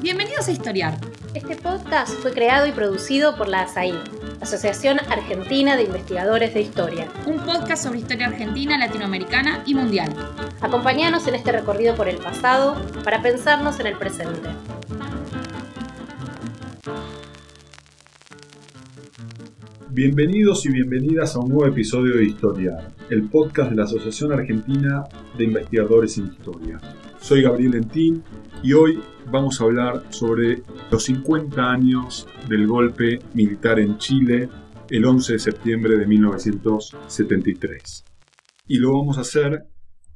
Bienvenidos a Historiar. Este podcast fue creado y producido por la ASAI, Asociación Argentina de Investigadores de Historia. Un podcast sobre historia argentina, latinoamericana y mundial. Acompáñanos en este recorrido por el pasado para pensarnos en el presente. Bienvenidos y bienvenidas a un nuevo episodio de Historia, el podcast de la Asociación Argentina de Investigadores en Historia. Soy Gabriel Entín y hoy vamos a hablar sobre los 50 años del golpe militar en Chile el 11 de septiembre de 1973. Y lo vamos a hacer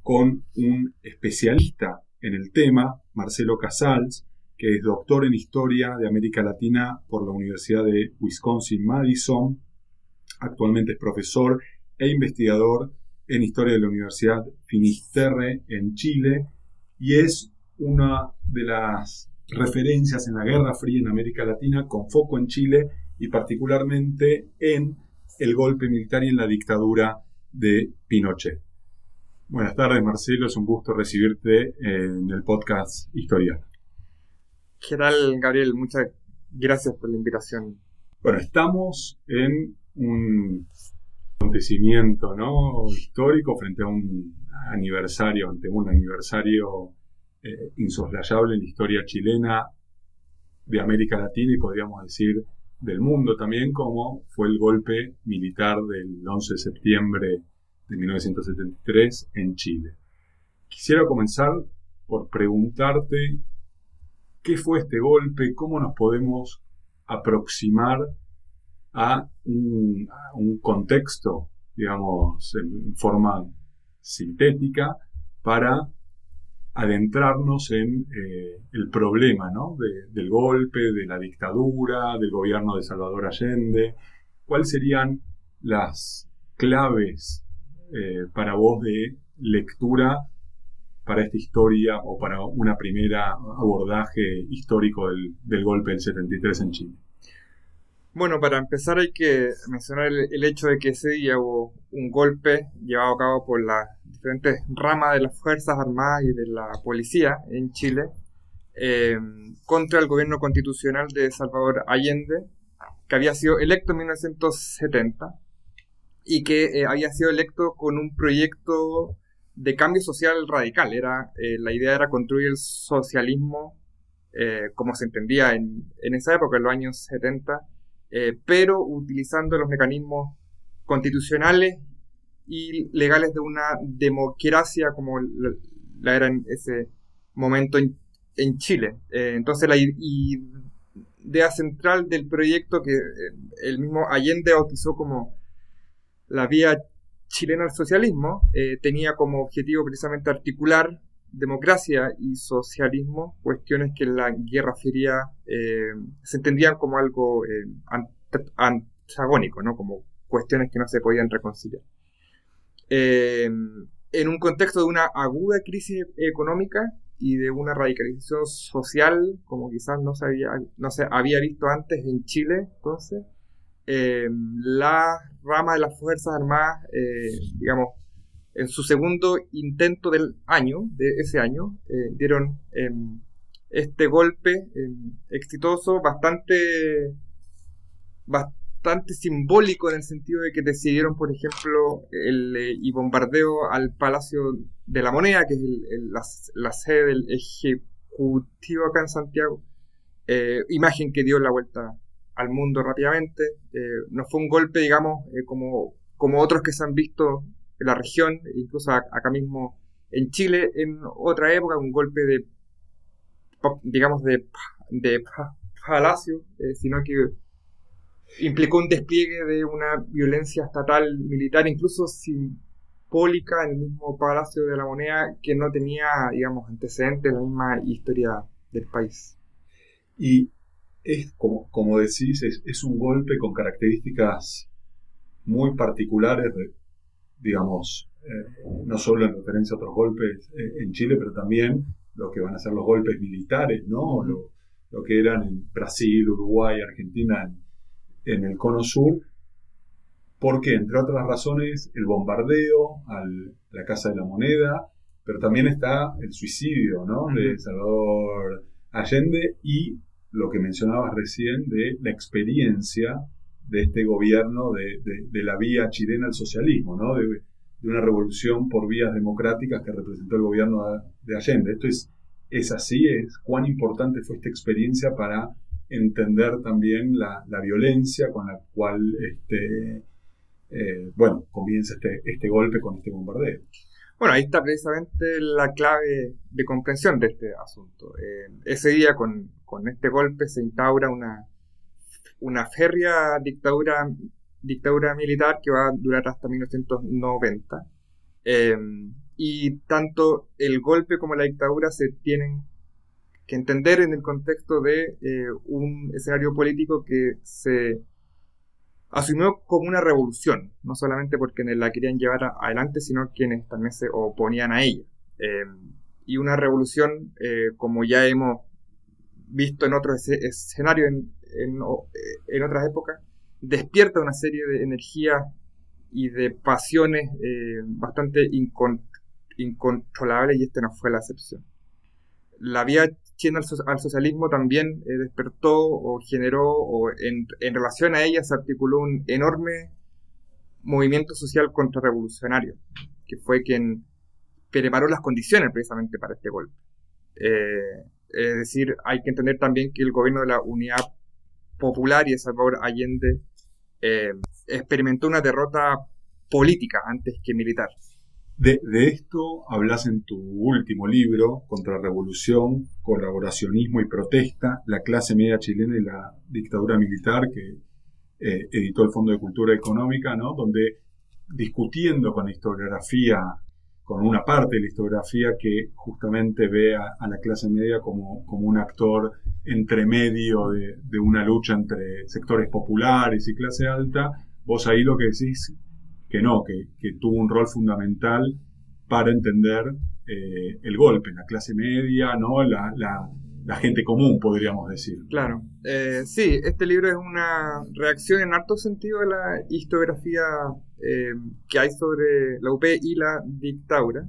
con un especialista en el tema, Marcelo Casals, que es doctor en Historia de América Latina por la Universidad de Wisconsin-Madison. Actualmente es profesor e investigador en Historia de la Universidad Finisterre en Chile y es una de las referencias en la Guerra Fría en América Latina con foco en Chile y particularmente en el golpe militar y en la dictadura de Pinochet. Buenas tardes Marcelo, es un gusto recibirte en el podcast Historia. ¿Qué tal Gabriel? Muchas gracias por la invitación. Bueno, estamos en un acontecimiento ¿no? histórico frente a un aniversario, ante un aniversario eh, insoslayable en la historia chilena de América Latina y podríamos decir del mundo también, como fue el golpe militar del 11 de septiembre de 1973 en Chile. Quisiera comenzar por preguntarte qué fue este golpe, cómo nos podemos aproximar a un, a un contexto, digamos, en forma sintética para adentrarnos en eh, el problema ¿no? del golpe, de la dictadura, del gobierno de Salvador Allende. ¿Cuáles serían las claves eh, para vos de lectura para esta historia o para una primera abordaje histórico del, golpe del 73 en Chile? Bueno, para empezar hay que mencionar el, hecho de que ese día hubo un golpe llevado a cabo por las diferentes ramas de las Fuerzas Armadas y de la Policía en Chile eh, contra el gobierno constitucional de Salvador Allende, que había sido electo en 1970 y que eh, había sido electo con un proyecto de cambio social radical. Era, eh, la idea era construir el socialismo como se entendía en, esa época, en los años 70, eh, pero utilizando los mecanismos constitucionales y legales de una democracia como la, era en ese momento en, Chile. Eh, entonces la idea central del proyecto que eh, el mismo Allende bautizó como la vía chilena al socialismo tenía como objetivo precisamente articular democracia y socialismo, cuestiones que en la Guerra Fría eh, se entendían como algo eh, antagónico, ¿no? como cuestiones que no se podían reconciliar. Eh, en un contexto de una aguda crisis económica y de una radicalización social como quizás no se había, no se había visto antes en Chile, entonces, la rama de las Fuerzas Armadas, digamos, en su segundo intento del año, de ese año, eh, dieron este golpe exitoso, bastante simbólico en el sentido de que decidieron, por ejemplo, el eh, y bombardeo al Palacio de la Moneda, que es la, sede del Ejecutivo acá en Santiago, eh, imagen que dio la vuelta al mundo rápidamente. no fue un golpe, digamos, como, como otros que se han visto en la región, incluso acá mismo en Chile, en otra época, un golpe de, digamos, de, de palacio, eh, sino que implicó un despliegue de una violencia estatal militar, incluso simbólica, en el mismo Palacio de la Moneda, que no tenía, digamos, antecedentes en la misma historia del país. Y es, como, como decís, es, es un golpe con características muy particulares digamos, eh, no solo en referencia a otros golpes eh, en Chile, pero también lo que van a ser los golpes militares, ¿no? Lo, que eran en Brasil, Uruguay, Argentina, en, el Cono Sur, porque, entre otras razones, el bombardeo a la Casa de la Moneda, pero también está el suicidio, ¿no? De Salvador Allende y lo que mencionabas recién de la experiencia de este gobierno de, la vía chilena al socialismo, ¿no? de, una revolución por vías democráticas que representó el gobierno de Allende. Esto es, es así, es cuán importante fue esta experiencia para entender también la, violencia con la cual este, eh, bueno, comienza este, este golpe con este bombardeo. Bueno, ahí está precisamente la clave de comprensión de este asunto. Eh, ese día, con, este golpe, se instaura una, una férrea dictadura, dictadura militar que va a durar hasta 1990. Eh, y tanto el golpe como la dictadura se tienen que entender en el contexto de eh, un escenario político que se asumió como una revolución, no solamente porque la querían llevar adelante, sino quienes también se oponían a ella. Em, y una revolución, eh, como ya hemos visto en otros escenarios, en, en, otras épocas, despierta una serie de energías y de pasiones eh, bastante incontrolables y este no fue la excepción. La vía china al, socialismo también eh, despertó o generó, o en, relación a ella se articuló un enorme movimiento social contrarrevolucionario, que fue quien preparó las condiciones precisamente para este golpe. Eh, es decir, hay que entender también que el gobierno de la Unidad Popular y de Salvador Allende eh, experimentó una derrota política antes que militar. De, esto hablas en tu último libro, Contrarrevolución, Colaboracionismo y Protesta, la clase media chilena y la dictadura militar, que eh, editó el Fondo de Cultura Económica, ¿no? donde discutiendo con la historiografía, con una parte de la historiografía que justamente ve a, la clase media como, como, un actor entre medio de, de una lucha entre sectores populares y clase alta, vos ahí lo que decís que no, que, tuvo un rol fundamental para entender eh, el golpe, la clase media, ¿no? La, gente común, podríamos decir. Claro. Eh, sí, este libro es una reacción en harto sentido de la historiografía eh, que hay sobre la UP y la dictadura.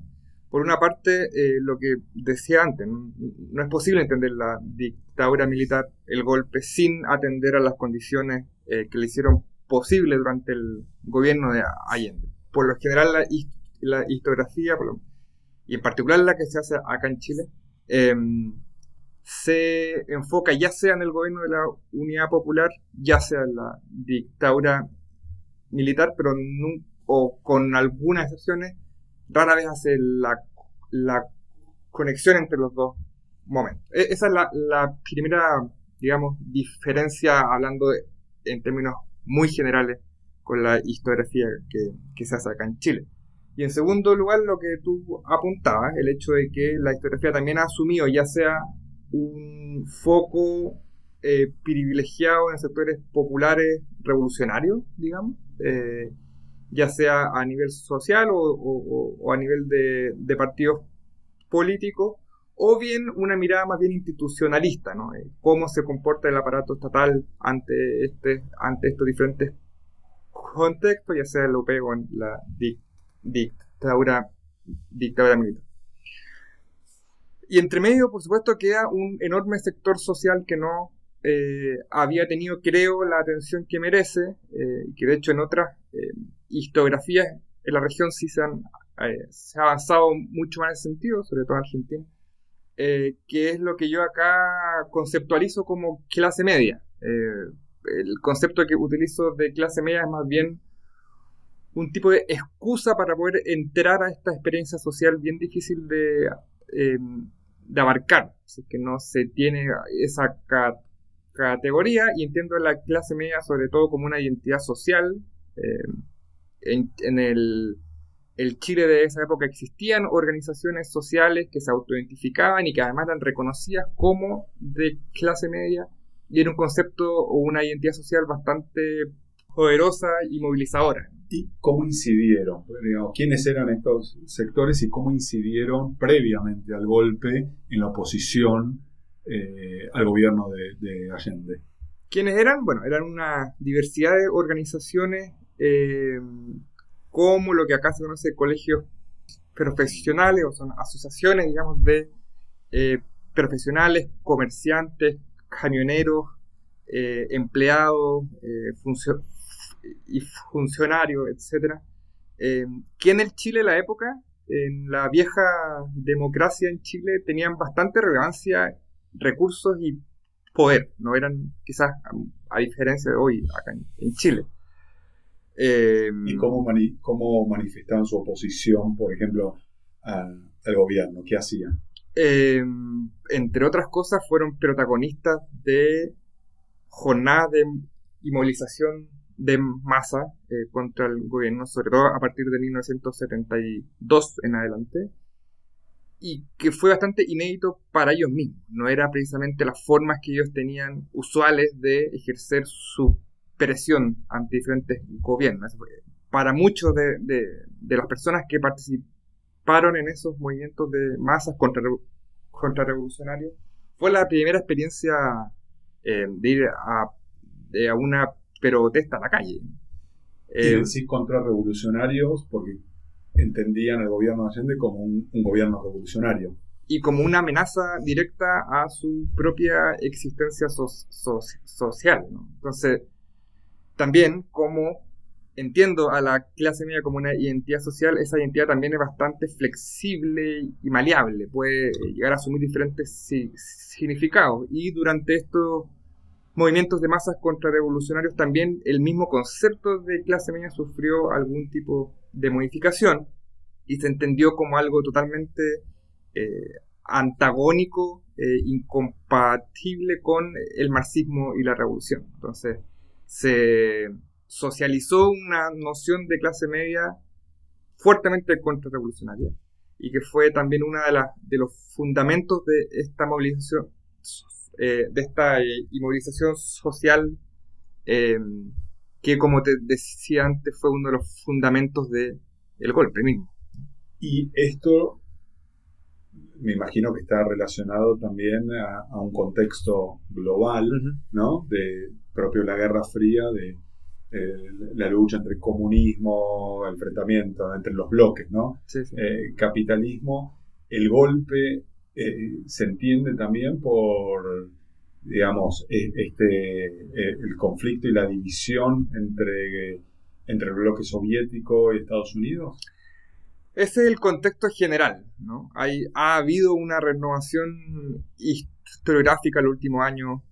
Por una parte, lo que decía antes, no es posible entender la dictadura militar, el golpe, sin atender a las condiciones que le hicieron posible durante el gobierno de Allende. Por lo general, la, historiografía, y en particular la que se hace acá en Chile, em, se enfoca ya sea en el gobierno de la Unidad Popular, ya sea en la dictadura militar, pero o con algunas excepciones, rara vez hace la, conexión entre los dos momentos. E, esa es la primera, digamos, diferencia hablando en términos muy generales con la historiografía que, se hace acá en Chile. Y en segundo lugar, lo que tú apuntabas, el hecho de que la historiografía también ha asumido ya sea un foco eh, privilegiado en sectores populares revolucionarios, digamos, eh, ya sea a nivel social o, a nivel de partidos políticos, o bien una mirada más bien institucionalista, ¿no? Eh, cómo se comporta el aparato estatal ante, este, ante estos diferentes contextos, ya sea el europeo o la dictadura, dictadura militar. Y entre medio, por supuesto, queda un enorme sector social que no eh, había tenido, creo, la atención que merece, eh, que de hecho en otras historiografías en la región sí se, han, se ha avanzado mucho más en ese sentido, sobre todo en Argentina eh, que es lo que yo acá conceptualizo como clase media. Eh, el concepto que utilizo de clase media es más bien un tipo de excusa para poder entrar a esta experiencia social bien difícil de, em, de abarcar, así que no se tiene esa categoría y entiendo la clase media sobre todo como una identidad social em, en el el Chile de esa época existían organizaciones sociales que se autoidentificaban y que además eran reconocidas como de clase media y era un concepto o una identidad social bastante poderosa y movilizadora. ¿Y cómo incidieron? ¿Quiénes eran estos sectores y cómo incidieron previamente al golpe en la oposición eh, al gobierno de, Allende? ¿Quiénes eran? Bueno, eran una diversidad de organizaciones eh, como lo que acá se conoce colegios profesionales o son asociaciones, digamos, de eh, profesionales, comerciantes, camioneros, eh, empleados eh, y funcionarios, etc., que en el Chile la época, en la vieja democracia en Chile, tenían bastante relevancia, recursos y poder, no eran quizás a, diferencia de hoy acá en, Chile. ¿Y cómo, cómo manifestaban su oposición, por ejemplo, al gobierno? ¿Qué hacían? Em, entre otras cosas, fueron protagonistas de jornadas de movilización de masa eh, contra el gobierno, sobre todo a partir de 1972 en adelante, y que fue bastante inédito para ellos mismos. No era precisamente las formas que ellos tenían usuales de ejercer su presión ante diferentes gobiernos. Para muchos de, de las personas que participaron en esos movimientos de masas contra, contrarrevolucionarios, fue la primera experiencia eh, de ir a, a, una protesta a la calle. Eh, decir contrarrevolucionarios porque entendían el gobierno de Allende como un, gobierno revolucionario. Y como una amenaza directa a su propia existencia social. Entonces, también como entiendo a la clase media como una identidad social, esa identidad también es bastante flexible y maleable, puede llegar a asumir diferentes significados. Y durante estos movimientos de masas contrarrevolucionarios también el mismo concepto de clase media sufrió algún tipo de modificación y se entendió como algo totalmente eh, antagónico, eh, incompatible con el marxismo y la revolución. Entonces, se socializó una noción de clase media fuertemente contrarrevolucionaria y que fue también uno de, de los fundamentos de esta movilización, eh, de esta eh, inmovilización social eh, que como te decía antes fue uno de los fundamentos del golpe mismo. Y esto me imagino que está relacionado también a, un contexto global, ¿no? De propio la Guerra Fría, de eh, la lucha entre comunismo, enfrentamiento entre los bloques, ¿no? Eh, capitalismo, el golpe eh, se entiende también por, digamos, e, este, el conflicto y la división entre, entre el bloque soviético y Estados Unidos. Ese es el contexto general, ¿no? Hay, ha habido una renovación historiográfica el último año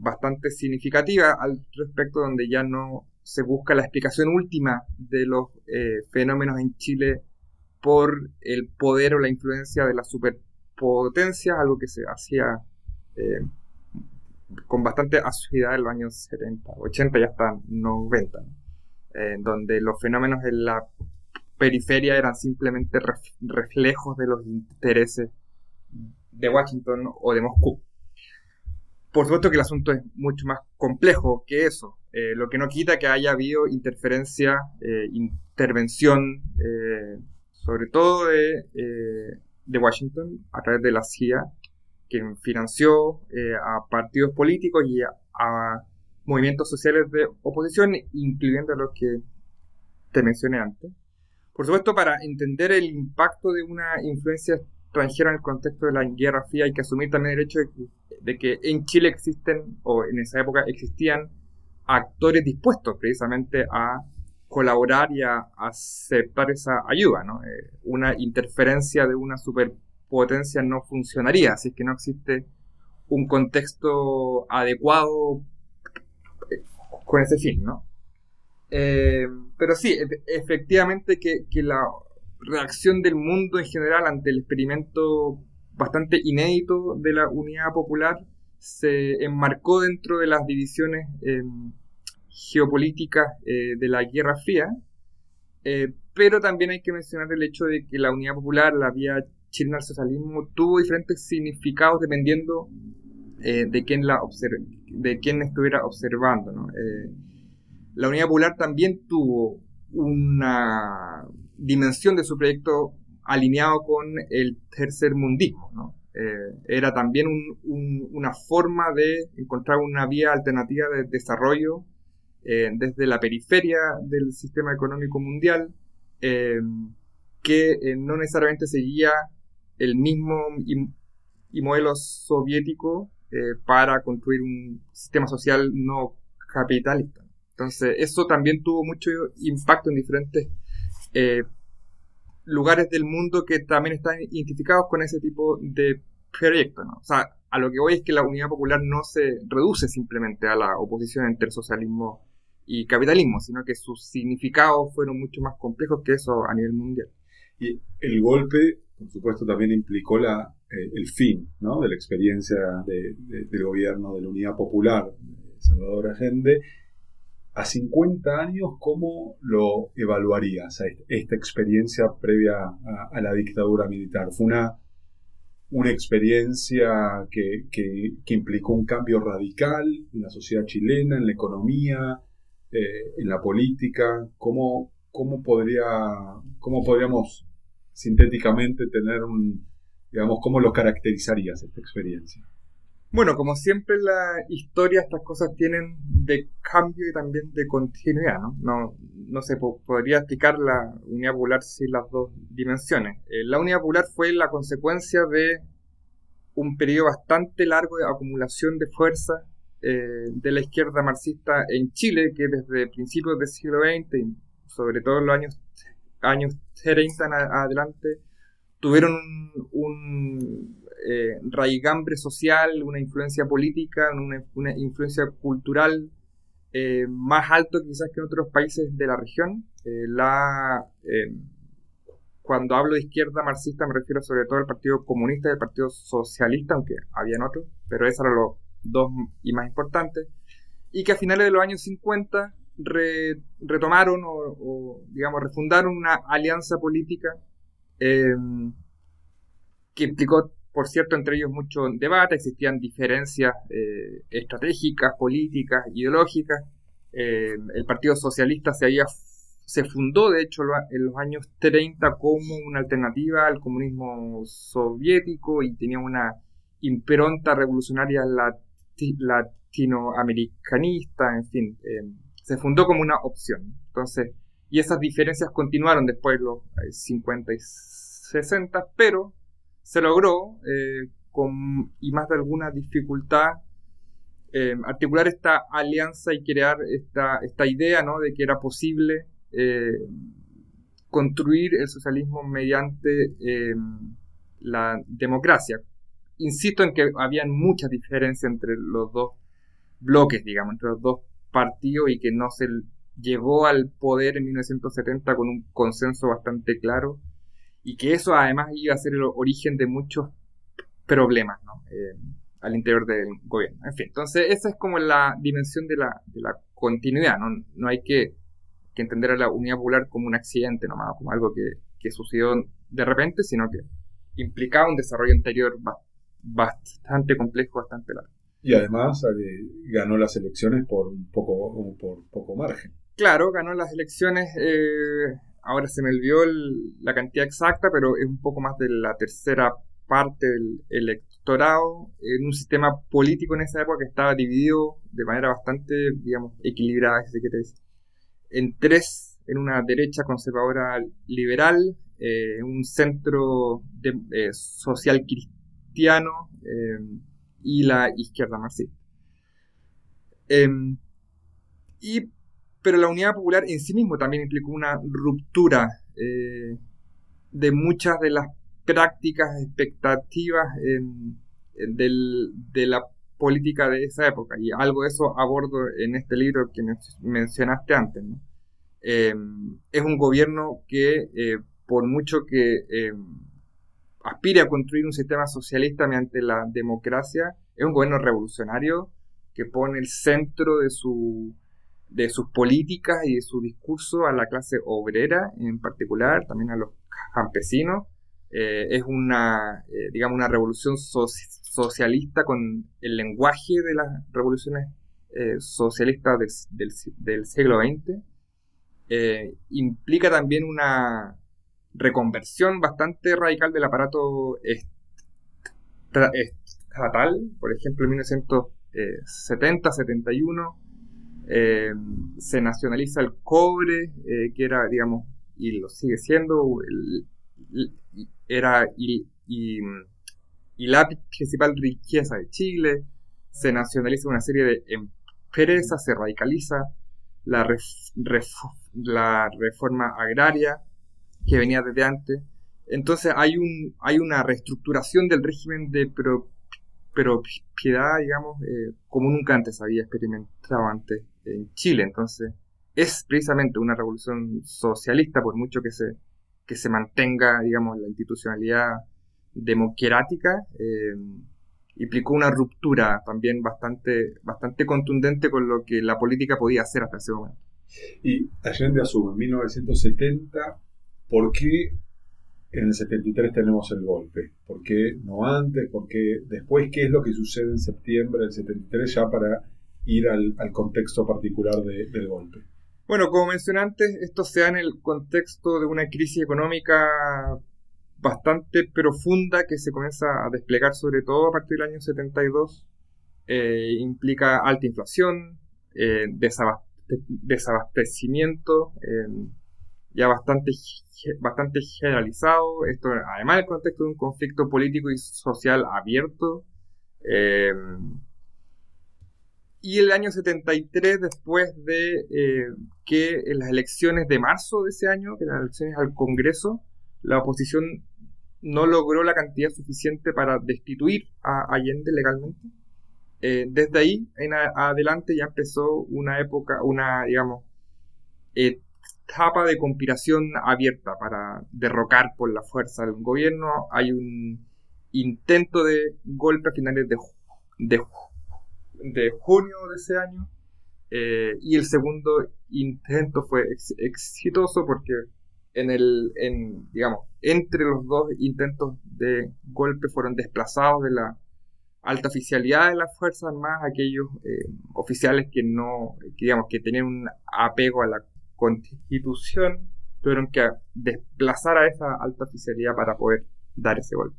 bastante significativa al respecto, donde ya no se busca la explicación última de los eh, fenómenos en Chile por el poder o la influencia de la superpotencia, algo que se hacía eh, con bastante asiduidad en los años 70, 80 y hasta 90, eh, donde los fenómenos en la periferia eran simplemente reflejos de los intereses de Washington o de Moscú. Por supuesto que el asunto es mucho más complejo que eso, eh, lo que no quita que haya habido interferencia, eh, intervención, eh, sobre todo de, Washington a través de la CIA, que financió a partidos políticos y a, movimientos sociales de oposición, incluyendo los que te mencioné antes. Por supuesto, para entender el impacto de una influencia extranjera en el contexto de la Guerra Fría hay que asumir también el hecho de que de que en Chile existen, o en esa época existían, actores dispuestos precisamente a colaborar y a aceptar esa ayuda. ¿no? Eh, una interferencia de una superpotencia no funcionaría, así que no existe un contexto adecuado eh, con ese fin. ¿no? Eh, pero sí, efectivamente que, que la reacción del mundo en general ante el experimento bastante inédito de la unidad popular se enmarcó dentro de las divisiones em, geopolíticas eh, de la Guerra Fría, eh, pero también hay que mencionar el hecho de que la unidad popular, la vía chilena al socialismo, tuvo diferentes significados dependiendo eh, de, quién la de quién estuviera observando. la unidad popular también tuvo una dimensión de su proyecto alineado con el tercer mundismo. Eh, era también una forma de encontrar una vía alternativa de desarrollo eh, desde la periferia del sistema económico mundial, eh, que no necesariamente seguía el mismo y modelo soviético para construir un sistema social no capitalista. Entonces, eso también tuvo mucho impacto en diferentes lugares del mundo que también están identificados con ese tipo de proyectos. O sea, a lo que voy es que la unidad popular no se reduce simplemente a la oposición entre socialismo y capitalismo, sino que sus significados fueron mucho más complejos que eso a nivel mundial. Y el golpe, por supuesto, también implicó la, eh, el fin ¿no? de la experiencia del gobierno de la Unidad Popular de Salvador Allende. A 50 años, ¿cómo lo evaluarías esta experiencia previa a, la dictadura militar? ¿Fue una, una experiencia que, que, implicó un cambio radical en la sociedad chilena, en la economía, eh, en la política? ¿Cómo, cómo, podría, ¿Cómo podríamos sintéticamente tener un, digamos, cómo lo caracterizarías esta experiencia? Bueno, como siempre en la historia estas cosas tienen de cambio y también de continuidad, ¿no? No, no se podría explicar la unidad popular sin las dos dimensiones. Eh, la unidad popular fue la consecuencia de un periodo bastante largo de acumulación de fuerza eh, de la izquierda marxista en Chile, que desde principios del siglo XX, sobre todo en los años, años 30 en adelante, tuvieron un, eh, raigambre social, una influencia política, una, influencia cultural eh, más alto quizás que en otros países de la región. Eh, la, cuando hablo de izquierda marxista me refiero sobre todo al Partido Comunista y al Partido Socialista, aunque habían otros, pero esos eran los dos y más importantes, y que a finales de los años 50 retomaron o, o, digamos, refundaron una alianza política Em, que implicó, por cierto, entre ellos mucho debate, existían diferencias eh, estratégicas, políticas, ideológicas. Em, el Partido Socialista se, había, se fundó, de hecho, en los años 30 como una alternativa al comunismo soviético y tenía una impronta revolucionaria latinoamericanista, en fin, em, se fundó como una opción. Entonces, y esas diferencias continuaron después de los 50 y 60, pero se logró, eh, con, y más de alguna dificultad, eh, articular esta alianza y crear esta, esta idea ¿no? de que era posible eh, construir el socialismo mediante la democracia. Insisto en que habían muchas diferencias entre los dos bloques, digamos, entre los dos partidos y que no se llegó al poder en 1970 con un consenso bastante claro y que eso además iba a ser el origen de muchos problemas eh, al interior del gobierno. En fin, entonces esa es como la dimensión de la, de la continuidad, ¿no? no hay que, entender a la unidad popular como un accidente nomás, como algo que, que sucedió de repente, sino que implicaba un desarrollo anterior bastante complejo, bastante largo. Y además eh, ganó las elecciones por un poco, por poco margen. Claro, ganó las elecciones, eh, ahora se me olvidó la cantidad exacta, pero es un poco más de la tercera parte del electorado en un sistema político en esa época que estaba dividido de manera bastante, digamos, equilibrada, si se quiere en tres, en una derecha conservadora liberal, eh, un centro eh, social cristiano y la izquierda marxista. Em, y pero la unidad popular en sí mismo también implicó una ruptura eh, de muchas de las prácticas, expectativas de la política de esa época. Y algo de eso abordo en este libro que mencionaste antes. Eh, es un gobierno que, eh, por mucho que aspire a construir un sistema socialista mediante la democracia, es un gobierno revolucionario que pone el centro de su de sus políticas y de su discurso a la clase obrera en particular, también a los campesinos. Eh, es una, eh, digamos, una revolución socialista con el lenguaje de las revoluciones eh, socialistas del, siglo XX. implica también una reconversión bastante radical del aparato estatal, por ejemplo, en 1970-71 eh, se nacionaliza el cobre, eh, que era, digamos, y lo sigue siendo, era y la principal riqueza de Chile, se nacionaliza una serie de empresas, se radicaliza la, la reforma agraria que venía desde antes. Entonces hay, un, hay una reestructuración del régimen de propiedad, digamos, eh, como nunca antes había experimentado antes en Chile. Entonces es precisamente una revolución socialista, por mucho que se, que se mantenga, digamos, la institucionalidad democrática. Eh, implicó una ruptura también bastante, bastante contundente con lo que la política podía hacer hasta ese momento. Y Allende asume en 1970, ¿por qué en el 73 tenemos el golpe? ¿Por qué no antes? ¿Por qué después? ¿Qué es lo que sucede en septiembre del 73 ya para ir al, contexto particular del golpe? Bueno, como mencioné antes, esto se da en el contexto de una crisis económica bastante profunda que se comienza a desplegar sobre todo a partir del año 72. Eh, implica alta inflación, eh, desabastecimiento, eh, ya bastante, bastante generalizado. Esto además en el contexto de un conflicto político y social abierto. Y el año 73, después de que en las elecciones de marzo de ese año, que las elecciones al Congreso, la oposición no logró la cantidad suficiente para destituir a Allende legalmente. Eh, desde ahí en adelante ya empezó una época, una, digamos, etapa de conspiración abierta para derrocar por la fuerza del gobierno. Hay un intento de golpe a finales de, de, de junio de ese año. Eh, y el segundo intento fue exitoso porque en el, en, digamos, entre los dos intentos de golpe fueron desplazados de la alta oficialidad de las Fuerzas Armadas aquellos eh, oficiales que no, digamos, que tenían un apego a la constitución, tuvieron que desplazar a esa alta oficialidad para poder dar ese golpe.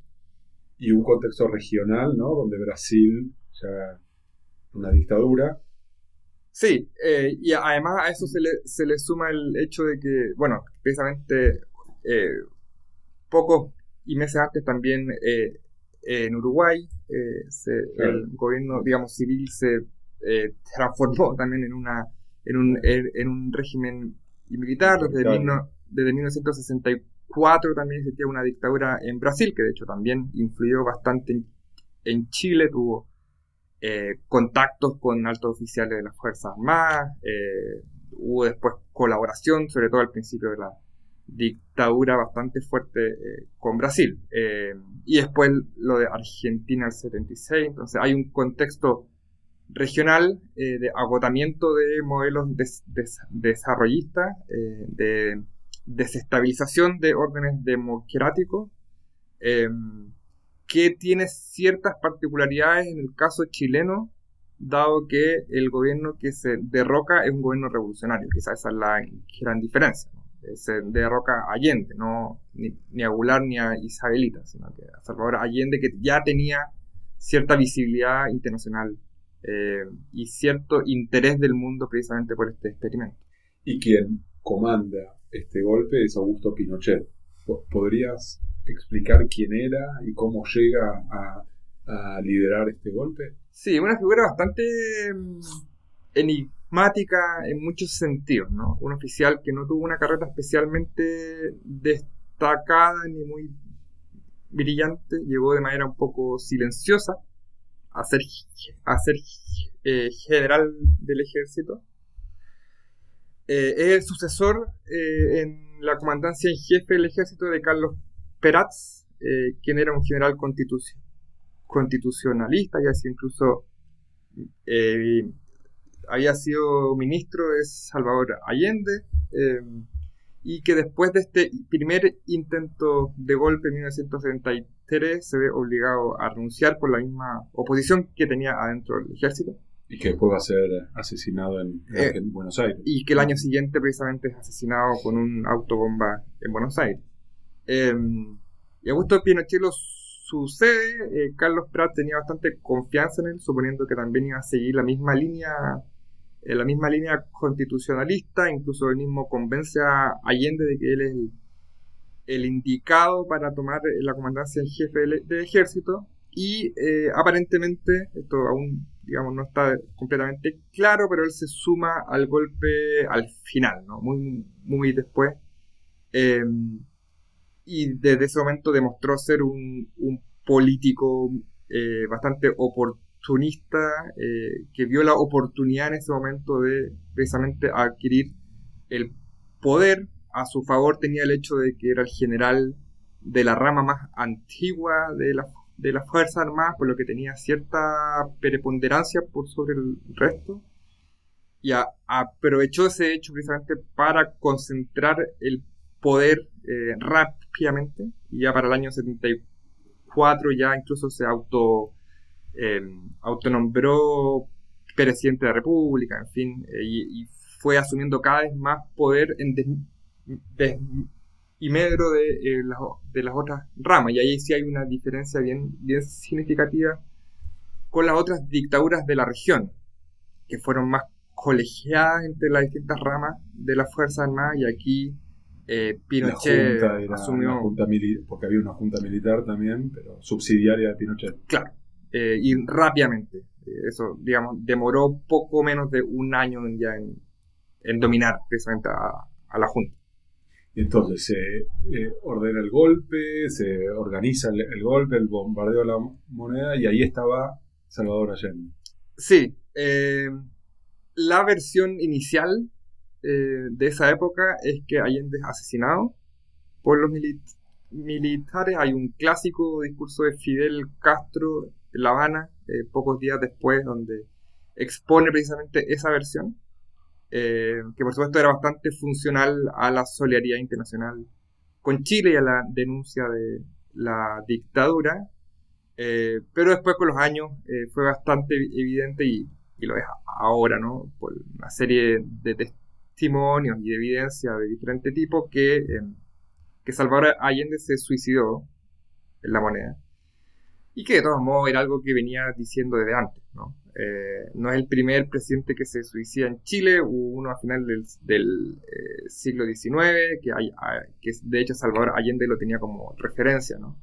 Y un contexto regional, ¿no? Donde Brasil, ya una dictadura, Sí, eh, y además a eso se le, se le suma el hecho de que, bueno, precisamente eh, pocos y meses antes también eh, en Uruguay el gobierno, digamos, civil se transformó también en, una, en, un, en un régimen militar. Desde, desde 1964 también existía una dictadura en Brasil, que de hecho también influyó bastante en, en Chile, tuvo eh, contactos con altos oficiales de las Fuerzas Armadas, eh, hubo después colaboración, sobre todo al principio de la dictadura bastante fuerte eh, con Brasil, y después lo de Argentina el 76, entonces hay un contexto regional de agotamiento de modelos desarrollistas, de desestabilización de órdenes democráticos, que tiene ciertas particularidades en el caso chileno, dado que el gobierno que se derroca es un gobierno revolucionario. Quizás esa es la gran diferencia. Eh, se derroca a Allende, no ni, a Goulart ni a Isabelita, sino que a Salvador Allende, que ya tenía cierta visibilidad internacional eh, y cierto interés del mundo precisamente por este experimento. Y quien comanda este golpe es Augusto Pinochet. ¿Podrías explicar quién era y cómo llega a, liderar este golpe? Sí, una figura bastante mm, enigmática en muchos sentidos, ¿no? Un oficial que no tuvo una carrera especialmente destacada ni muy brillante, llegó de manera un poco silenciosa a ser, a ser eh, general del ejército. Eh, es el sucesor eh, en la comandancia en jefe del ejército de Carlos Peratz, eh, quien era un general constitucionalista y así incluso eh, había sido ministro de Salvador Allende eh, y que después de este primer intento de golpe en 1973 se ve obligado a renunciar por la misma oposición que tenía adentro del ejército. Y que después va a ser asesinado en, Buenos Aires. Y que el año siguiente precisamente es asesinado con un autobomba en Buenos Aires. Em, y Augusto Pinochet lo sucede, eh, Carlos Prat tenía bastante confianza en él, suponiendo que también iba a seguir la misma línea, eh, la misma línea constitucionalista, incluso él mismo convence a Allende de que él es el, indicado para tomar la comandancia en jefe del, ejército. y eh, aparentemente, esto aún digamos no está completamente claro, pero él se suma al golpe al final, ¿no? muy, muy después. Em, y desde ese momento demostró ser un, político eh, bastante oportunista, eh, que vio la oportunidad en ese momento de precisamente adquirir el poder. A su favor tenía el hecho de que era el general de la rama más antigua de la, de las Fuerzas Armadas, por lo que tenía cierta preponderancia por sobre el resto. Y aprovechó ese hecho precisamente para concentrar el poder eh, rápidamente. Y ya para el año 74 ya incluso se auto eh, autonombró presidente de la República, en fin, eh, y, fue asumiendo cada vez más poder en y medro de, eh, las, de las otras ramas. Y ahí sí hay una diferencia bien, bien significativa con las otras dictaduras de la región, que fueron más colegiadas entre las distintas ramas de las Fuerzas Armadas y aquí eh, Pinochet asumió... junta porque había una junta militar también, pero subsidiaria de Pinochet. Claro, eh, y rápidamente. eso, digamos, demoró poco menos de un año ya en, dominar precisamente a la Junta. Entonces se eh, ordena el golpe, se organiza el, golpe, el bombardeo de la moneda, y ahí estaba Salvador Allende. Sí, eh, la versión inicial eh, de esa época es que Allende es asesinado por los militares. Hay un clásico discurso de Fidel Castro en La Habana, pocos días después, donde expone precisamente esa versión. Eh, que por supuesto era bastante funcional a la solidaridad internacional con Chile y a la denuncia de la dictadura, eh, pero después con los años eh, fue bastante evidente y, lo es ahora, ¿no? Por una serie de testimonios y de evidencia de diferente tipo que, que Salvador Allende se suicidó en la moneda y que de todos modos era algo que venía diciendo desde antes, ¿no? Eh, no es el primer presidente que se suicida en Chile, hubo uno a final del, eh, siglo XIX, que, hay, que de hecho Salvador Allende lo tenía como referencia, ¿no?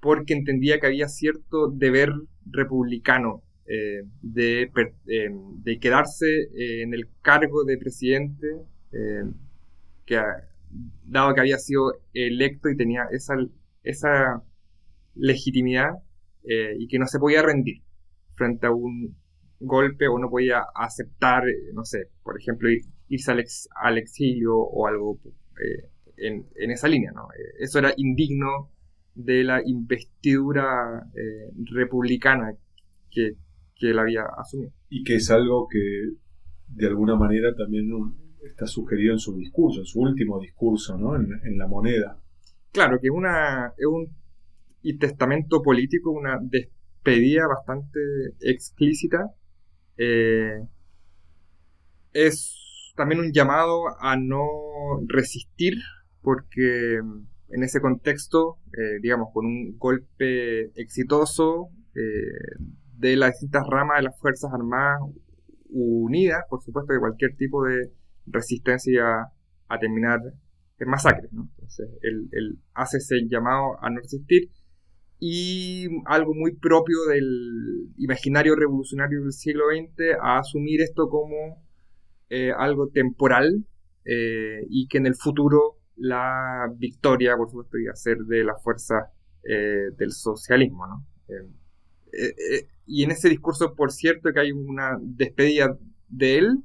porque entendía que había cierto deber republicano eh, de, de, quedarse en el cargo de presidente, que dado que había sido electo y tenía esa, esa legitimidad y que no se podía rendir frente a un golpe o no podía aceptar, eh, no sé, por ejemplo, irse al, exilio o algo eh, en, esa línea, ¿no? Eh, eso era indigno de la investidura republicana que, que él había asumido. Y que es algo que de alguna manera también está sugerido en su discurso, en su último discurso, ¿no? En, la moneda. Claro, que una, es un y testamento político, una despedida bastante explícita eh, es también un llamado a no resistir, porque en ese contexto, eh, digamos, con un golpe exitoso eh, de las distintas ramas de las Fuerzas Armadas unidas, por supuesto, de cualquier tipo de resistencia a terminar en masacre. Entonces, él hace ese llamado a no resistir y algo muy propio del imaginario revolucionario del siglo XX a asumir esto como eh, algo temporal eh, y que en el futuro la victoria, por supuesto, iba a ser de la fuerza eh, del socialismo. ¿no? Y en ese discurso, por cierto, que hay una despedida de él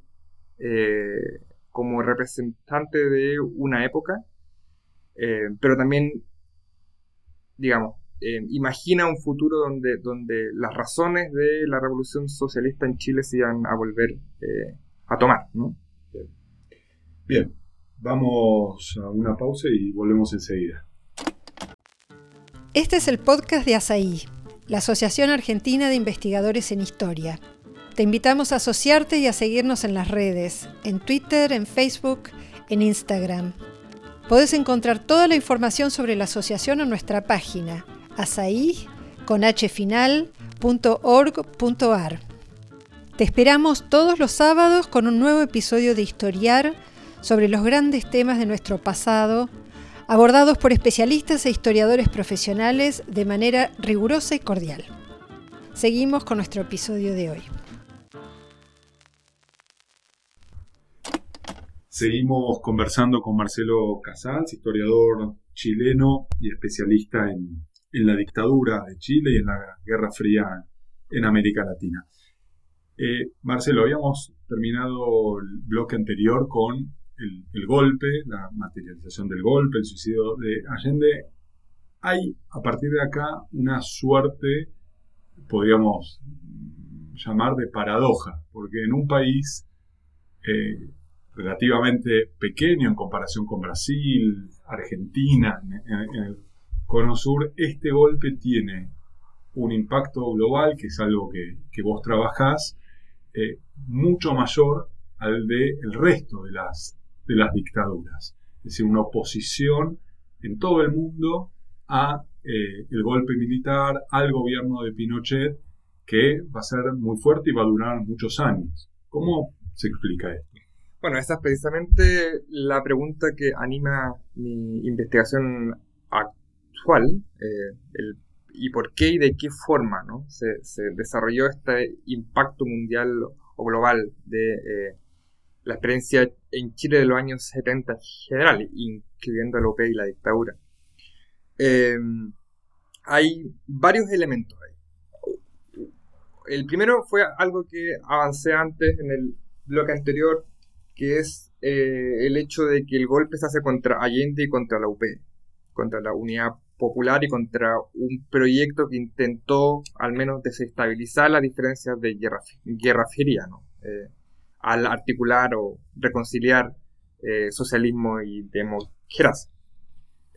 como representante de una época, pero también, digamos, eh, imagina un futuro donde, donde las razones de la revolución socialista en Chile se iban a volver eh, a tomar. ¿no? Bien, vamos a una pausa y volvemos enseguida. Este es el podcast de ASAI, la Asociación Argentina de Investigadores en Historia. Te invitamos a asociarte y a seguirnos en las redes, en Twitter, en Facebook, en Instagram. Podés encontrar toda la información sobre la asociación en nuestra página asaí con Te esperamos todos los sábados con un nuevo episodio de Historiar sobre los grandes temas de nuestro pasado, abordados por especialistas e historiadores profesionales de manera rigurosa y cordial. Seguimos con nuestro episodio de hoy. Seguimos conversando con Marcelo Casals, historiador chileno y especialista en, la dictadura de Chile y en la Guerra Fría en América Latina. Eh, Marcelo, habíamos terminado el bloque anterior con el, golpe, la materialización del golpe, el suicidio de Allende. Hay a partir de acá una suerte, podríamos llamar de paradoja, porque en un país eh, relativamente pequeño en comparación con Brasil, Argentina, en, el Cono Sur, este golpe tiene un impacto global, que es algo que, vos trabajás, eh, mucho mayor al del el resto de las, de las dictaduras. Es decir, una oposición en todo el mundo a eh, el golpe militar, al gobierno de Pinochet, que va a ser muy fuerte y va a durar muchos años. ¿Cómo se explica esto? Bueno, esa es precisamente la pregunta que anima mi investigación actual, eh, y por qué y de qué forma ¿no? se, desarrolló este impacto mundial o global de eh, la experiencia en Chile de los años 70 en general, incluyendo la OP y la dictadura. Eh, hay varios elementos ahí. El primero fue algo que avancé antes en el bloque anterior, que es eh, el hecho de que el golpe se hace contra Allende y contra la UP, contra la Unidad Popular y contra un proyecto que intentó al menos desestabilizar las diferencias de Guerra, guerra Fría, eh, al articular o reconciliar eh, socialismo y democracia.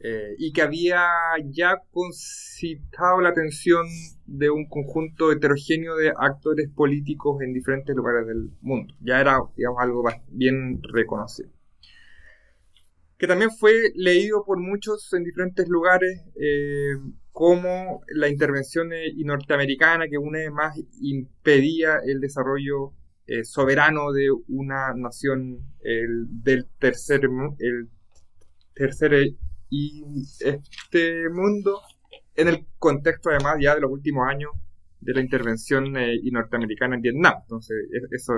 Eh, y que había ya concitado la atención de un conjunto heterogéneo de actores políticos en diferentes lugares del mundo. Ya era, digamos, algo bien reconocido. Que también fue leído por muchos en diferentes lugares eh, como la intervención norteamericana que una vez más impedía el desarrollo eh, soberano de una nación del tercer, el tercer y este mundo, en el contexto además ya de los últimos años de la intervención eh, norteamericana en Vietnam. Entonces, e, eso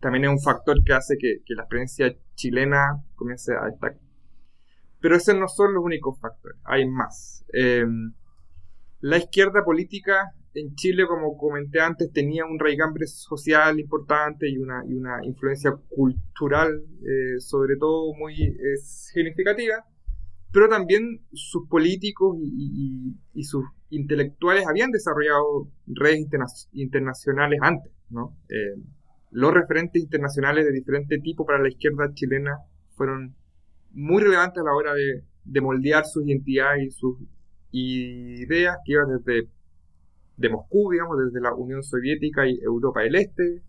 también es un factor que hace que, la experiencia chilena comience a destacar. Pero esos no son los únicos factores, hay más. Em, la izquierda política en Chile, como comenté antes, tenía un raigambre social importante y una, y una influencia cultural, eh, sobre todo muy eh, significativa pero también sus políticos y, sus intelectuales habían desarrollado redes internacionales antes, ¿no? Eh, los referentes internacionales de diferente tipo para la izquierda chilena fueron muy relevantes a la hora de, moldear sus identidades y sus ideas que iban desde de Moscú, digamos, desde la Unión Soviética y Europa del Este,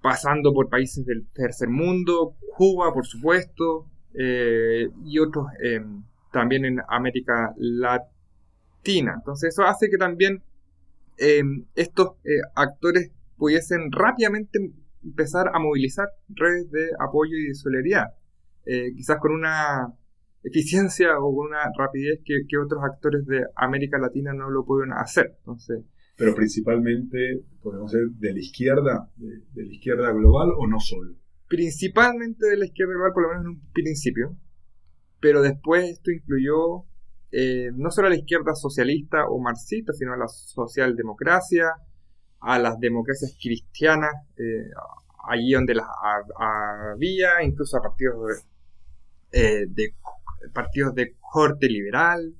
pasando por países del tercer mundo, Cuba, por supuesto, eh, y otros em, también en América Latina. Entonces eso hace que también em, estos eh, actores pudiesen rápidamente empezar a movilizar redes de apoyo y de solidaridad, eh, quizás con una eficiencia o con una rapidez que, otros actores de América Latina no lo pueden hacer. Entonces, pero principalmente, podemos ser de la izquierda, de la izquierda global o no solo principalmente de la izquierda global, por lo menos en un principio, pero después esto incluyó eh, no solo a la izquierda socialista o marxista, sino a la socialdemocracia, a las democracias cristianas, eh, allí donde las había, incluso a partidos de, eh, partidos de corte liberal.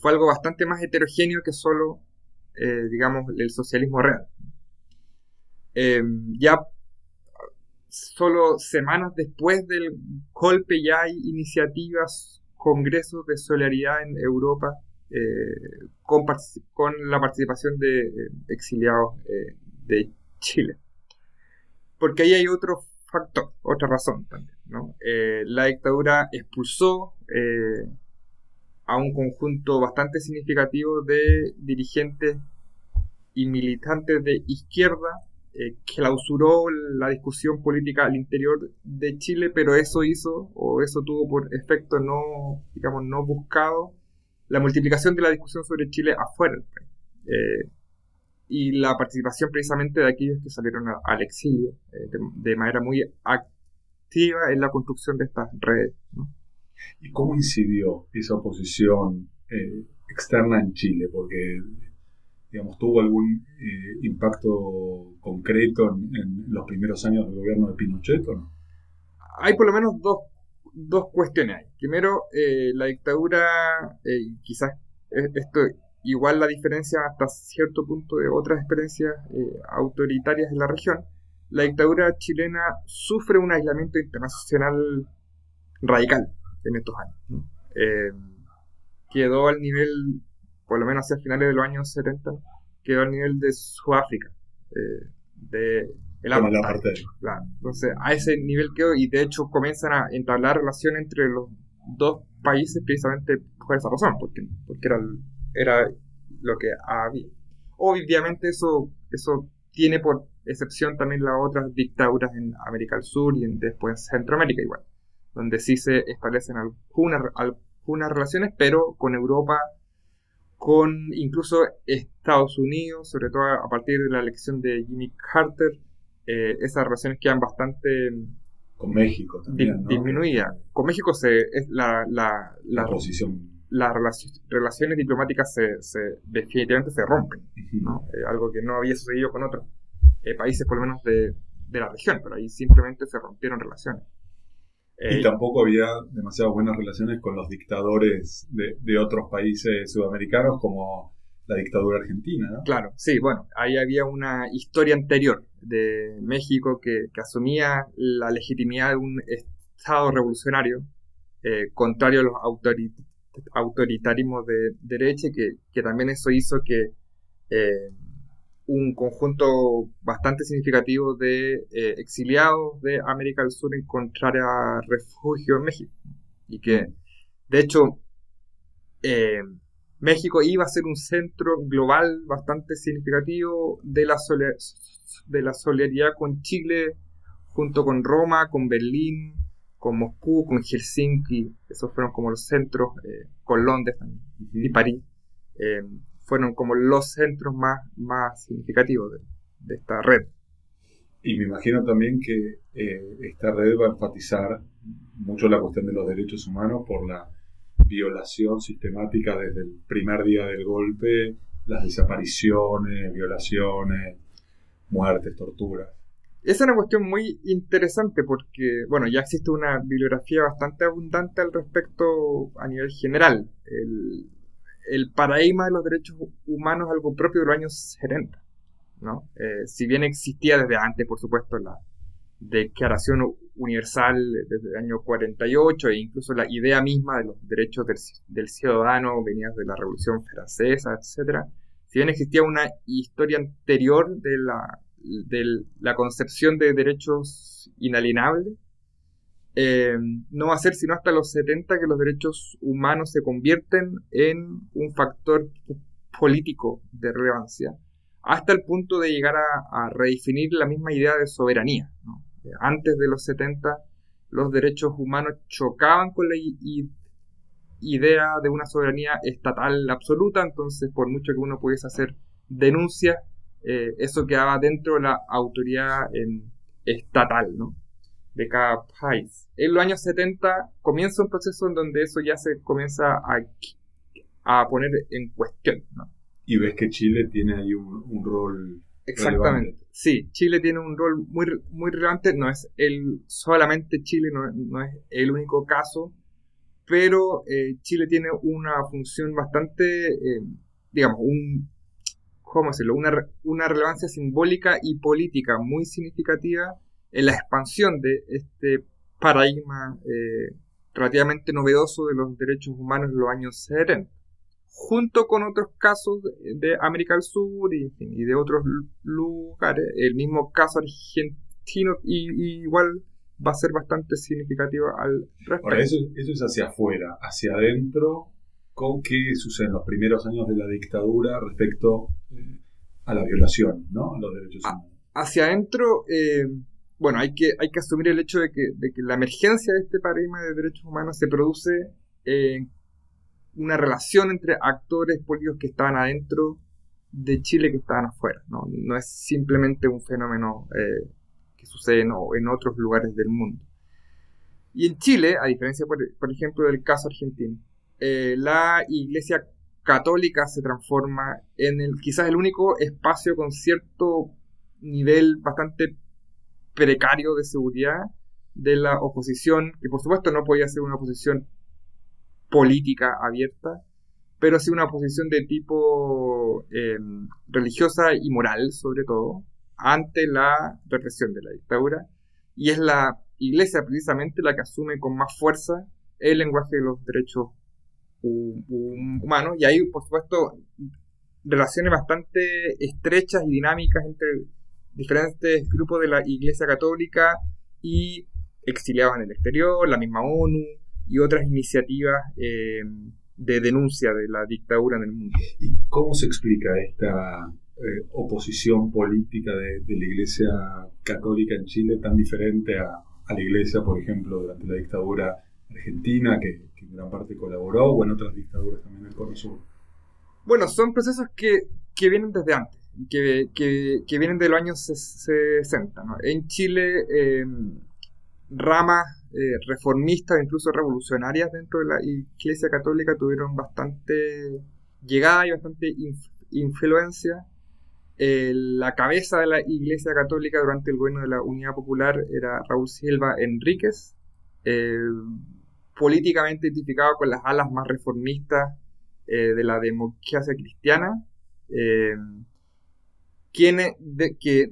fue algo bastante más heterogéneo que solo, digamos, el socialismo real. ya solo semanas después del golpe ya hay iniciativas, congresos de solidaridad en Europa eh, con, la participación de eh, exiliados eh, de Chile. Porque ahí hay otro factor, otra razón también. La dictadura expulsó a un conjunto bastante significativo de dirigentes y militantes de izquierda eh, clausuró la discusión política al interior de Chile, pero eso hizo, o eso tuvo por efecto no, digamos, no buscado, la multiplicación de la discusión sobre Chile afuera. Eh, y la participación precisamente de aquellos que salieron al exilio eh, de, manera muy activa en la construcción de estas redes. ¿Y cómo incidió esa oposición externa en Chile? Porque digamos, tuvo algún eh, impacto concreto en, los primeros años del gobierno de Pinochet o no? Hay por lo menos dos, dos cuestiones ahí. Primero, eh, la dictadura, eh, quizás esto igual la diferencia hasta cierto punto de otras experiencias autoritarias en la región, la dictadura chilena sufre un aislamiento internacional radical en estos años. quedó al nivel por lo menos hacia finales de los años 70, quedó al nivel de Sudáfrica. Eh, de el la Claro. Entonces, a ese nivel quedó y de hecho comienzan a entablar relación entre los dos países precisamente por esa razón, porque, porque era, era lo que había. Obviamente eso, eso tiene por excepción también las otras dictaduras en América del Sur y en, después en Centroamérica igual, donde sí se establecen algunas, algunas relaciones, pero con Europa con incluso Estados Unidos, sobre todo a partir de la elección de Jimmy Carter, eh, esas relaciones quedan bastante con México también, disminuidas. Con México se, es la, la, la, posición. Las relaciones diplomáticas se, se definitivamente se rompen, ¿no? Eh, algo que no había sucedido con otros eh, países, por lo menos de, de la región, pero ahí simplemente se rompieron relaciones. Y tampoco había demasiadas buenas relaciones con los dictadores de, otros países sudamericanos como la dictadura argentina, ¿no? Claro, sí, bueno, ahí había una historia anterior de México que, asumía la legitimidad de un Estado revolucionario, eh, contrario a los autoritarismos de derecha, que, que también eso hizo que eh, un conjunto bastante significativo de eh, exiliados de América del Sur encontrara refugio en México. Y que, de hecho, eh, México iba a ser un centro global bastante significativo de la, de la solidaridad con Chile, junto con Roma, con Berlín, con Moscú, con Helsinki. Esos fueron como los centros, eh, con Londres también, y París fueron como los centros más, más significativos de, esta red. Y me imagino también que eh, esta red va a enfatizar mucho la cuestión de los derechos humanos por la violación sistemática desde el primer día del golpe, las desapariciones, violaciones, muertes, torturas. Esa es una cuestión muy interesante porque, bueno, ya existe una bibliografía bastante abundante al respecto a nivel general. El, el paradigma de los derechos humanos es algo propio de los años 70. ¿no? Eh, si bien existía desde antes, por supuesto, la Declaración Universal desde el año 48 e incluso la idea misma de los derechos del, ciudadano venía de la Revolución Francesa, etc. Si bien existía una historia anterior de la, de la concepción de derechos inalienables, eh, no va a ser sino hasta los 70 que los derechos humanos se convierten en un factor político de relevancia, hasta el punto de llegar a, redefinir la misma idea de soberanía. Eh, antes de los 70, los derechos humanos chocaban con la idea de una soberanía estatal absoluta, entonces por mucho que uno pudiese hacer denuncias, eh, eso quedaba dentro de la autoridad estatal, ¿no? De cada país. En los años 70 comienza un proceso en donde eso ya se comienza a, a poner en cuestión. ¿no? Y ves que Chile tiene ahí un, rol. Exactamente. Sí, Chile tiene un rol muy, muy relevante. No es el, solamente Chile, no, es el único caso, pero eh, Chile tiene una función bastante, eh, digamos, un, ¿cómo decirlo? Una, una relevancia simbólica y política muy significativa en la expansión de este paradigma eh, relativamente novedoso de los derechos humanos en los años 70, junto con otros casos de América del Sur y, de otros lugares. El mismo caso argentino y, igual va a ser bastante significativo al respecto. Ahora, eso, es hacia afuera, hacia adentro, ¿con qué sucede en los primeros años de la dictadura respecto eh, a la violación, ¿no? A los derechos humanos hacia adentro, eh, bueno, hay que, hay que asumir el hecho de que, de que la emergencia de este paradigma de derechos humanos se produce en una relación entre actores políticos que estaban adentro de Chile que estaban afuera. No, no es simplemente un fenómeno eh, que sucede en, en, otros lugares del mundo. Y en Chile, a diferencia, por, ejemplo, del caso argentino, eh, la Iglesia Católica se transforma en el quizás el único espacio con cierto nivel bastante precario de seguridad de la oposición, que por supuesto no podía ser una oposición política abierta, pero sí una oposición de tipo eh, religiosa y moral, sobre todo, ante la represión de la dictadura. Y es la iglesia precisamente la que asume con más fuerza el lenguaje de los derechos humanos. Y hay, por supuesto, relaciones bastante estrechas y dinámicas entre diferentes grupos de la Iglesia Católica y exiliados en el exterior, la misma ONU y otras iniciativas eh, de denuncia de la dictadura en el mundo. ¿Y cómo se explica esta eh, oposición política de, la Iglesia Católica en Chile tan diferente a, la Iglesia, por ejemplo, durante la dictadura argentina, que, en gran parte colaboró, o en otras dictaduras también del Cono Sur? Bueno, son procesos que, que vienen desde antes que, que, vienen de los años 60. En Chile, em, ramas eh, reformistas, incluso revolucionarias dentro de la Iglesia Católica tuvieron bastante llegada y bastante influencia. la cabeza de la Iglesia Católica durante el gobierno de la Unidad Popular era Raúl Silva Enríquez, eh, políticamente identificado con las alas más reformistas eh, de la democracia cristiana. Quien de, que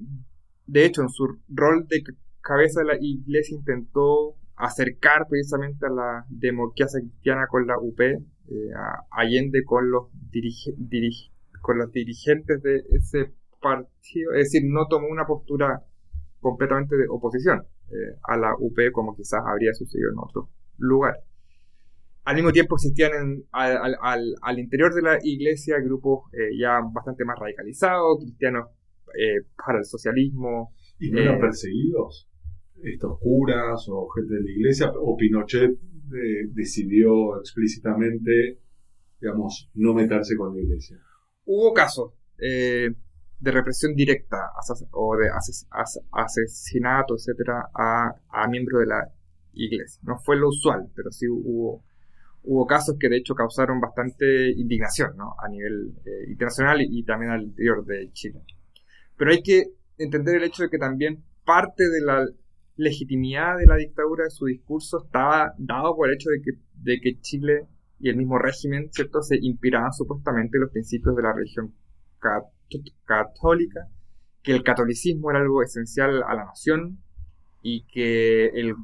de hecho en su rol de cabeza de la iglesia intentó acercar precisamente a la democracia cristiana con la UP, eh, Allende con los, con los dirigentes de ese partido, es decir, no tomó una postura completamente de oposición eh, a la UP como quizás habría sucedido en otros lugares. Al mismo tiempo existían al, al, al, interior de la iglesia grupos eh, ya bastante más radicalizados, cristianos eh, para el socialismo. ¿Y no eran eh, perseguidos? Estos curas o gente de la iglesia, o Pinochet decidió explícitamente, digamos, no meterse con la iglesia. Hubo casos de represión directa o de asesinato, etcétera, a, a miembros de la iglesia. No fue lo usual, pero sí hubo hubo casos que de hecho causaron bastante indignación ¿no? a nivel eh, internacional y, también al interior de Chile. Pero hay que entender el hecho de que también parte de la legitimidad de la dictadura de su discurso estaba dado por el hecho de que, de que Chile y el mismo régimen ¿cierto? se inspiraban supuestamente en los principios de la religión católica, que el catolicismo era algo esencial a la nación y que el